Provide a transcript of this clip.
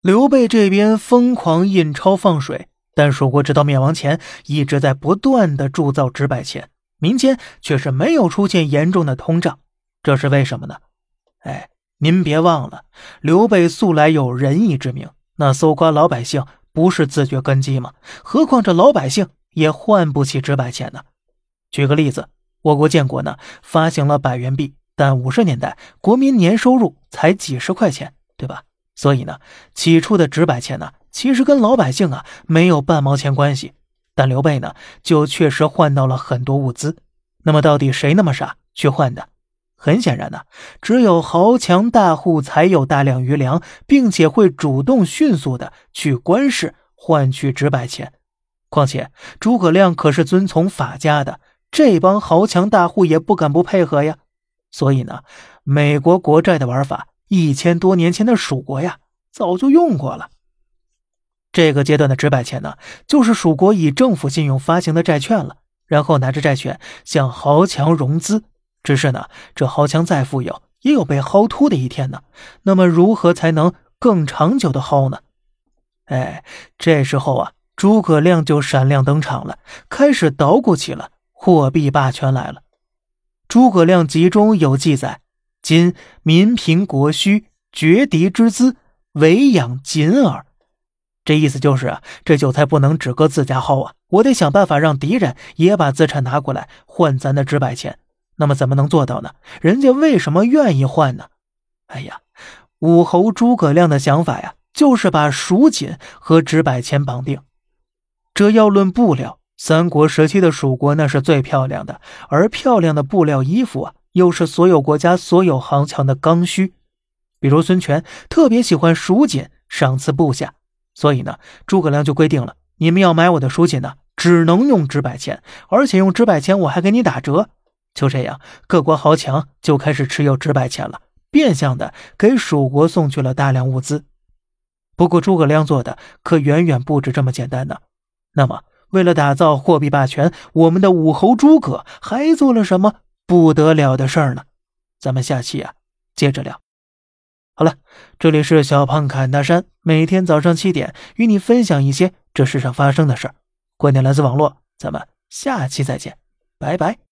刘备这边疯狂印钞放水，但蜀国直到灭亡前一直在不断的铸造纸百钱，民间却是没有出现严重的通胀，这是为什么呢？哎，您别忘了，刘备素来有仁义之名，那搜刮老百姓不是自掘根基吗？何况这老百姓也换不起纸百钱呢。举个例子，我国建国呢发行了百元币，但五十年代国民年收入才几十块钱，对吧？所以呢，起初的纸百钱呢，其实跟老百姓啊没有半毛钱关系。但刘备呢，就确实换到了很多物资。那么，到底谁那么傻去换的？很显然呢，只有豪强大户才有大量余粮，并且会主动迅速的去官市换取纸百钱。况且诸葛亮可是遵从法家的，这帮豪强大户也不敢不配合呀。所以呢，美国国债的玩法。一千多年前的蜀国呀，早就用过了。这个阶段的纸百钱呢，就是蜀国以政府信用发行的债券了，然后拿着债券向豪强融资。只是呢，这豪强再富有，也有被薅秃的一天呢。那么，如何才能更长久的薅呢？哎，这时候啊，诸葛亮就闪亮登场了，开始捣鼓起了货币霸权来了。诸葛亮集中有记载。今民贫国虚，绝敌之资，唯养锦耳。这意思就是啊，这韭菜不能只割自家薅啊，我得想办法让敌人也把资产拿过来换咱的纸百钱。那么怎么能做到呢？人家为什么愿意换呢？哎呀，武侯诸葛亮的想法呀，就是把蜀锦和纸百钱绑定。这要论布料，三国时期的蜀国那是最漂亮的，而漂亮的布料衣服啊。又是所有国家所有行强的刚需，比如孙权特别喜欢蜀锦赏赐部下，所以呢，诸葛亮就规定了，你们要买我的蜀锦呢，只能用纸百钱，而且用纸百钱我还给你打折。就这样，各国豪强就开始持有纸百钱了，变相的给蜀国送去了大量物资。不过，诸葛亮做的可远远不止这么简单呢。那么，为了打造货币霸权，我们的武侯诸葛还做了什么？不得了的事儿呢，咱们下期啊接着聊。好了，这里是小胖侃大山，每天早上七点与你分享一些这世上发生的事儿，观点来自网络，咱们下期再见，拜拜。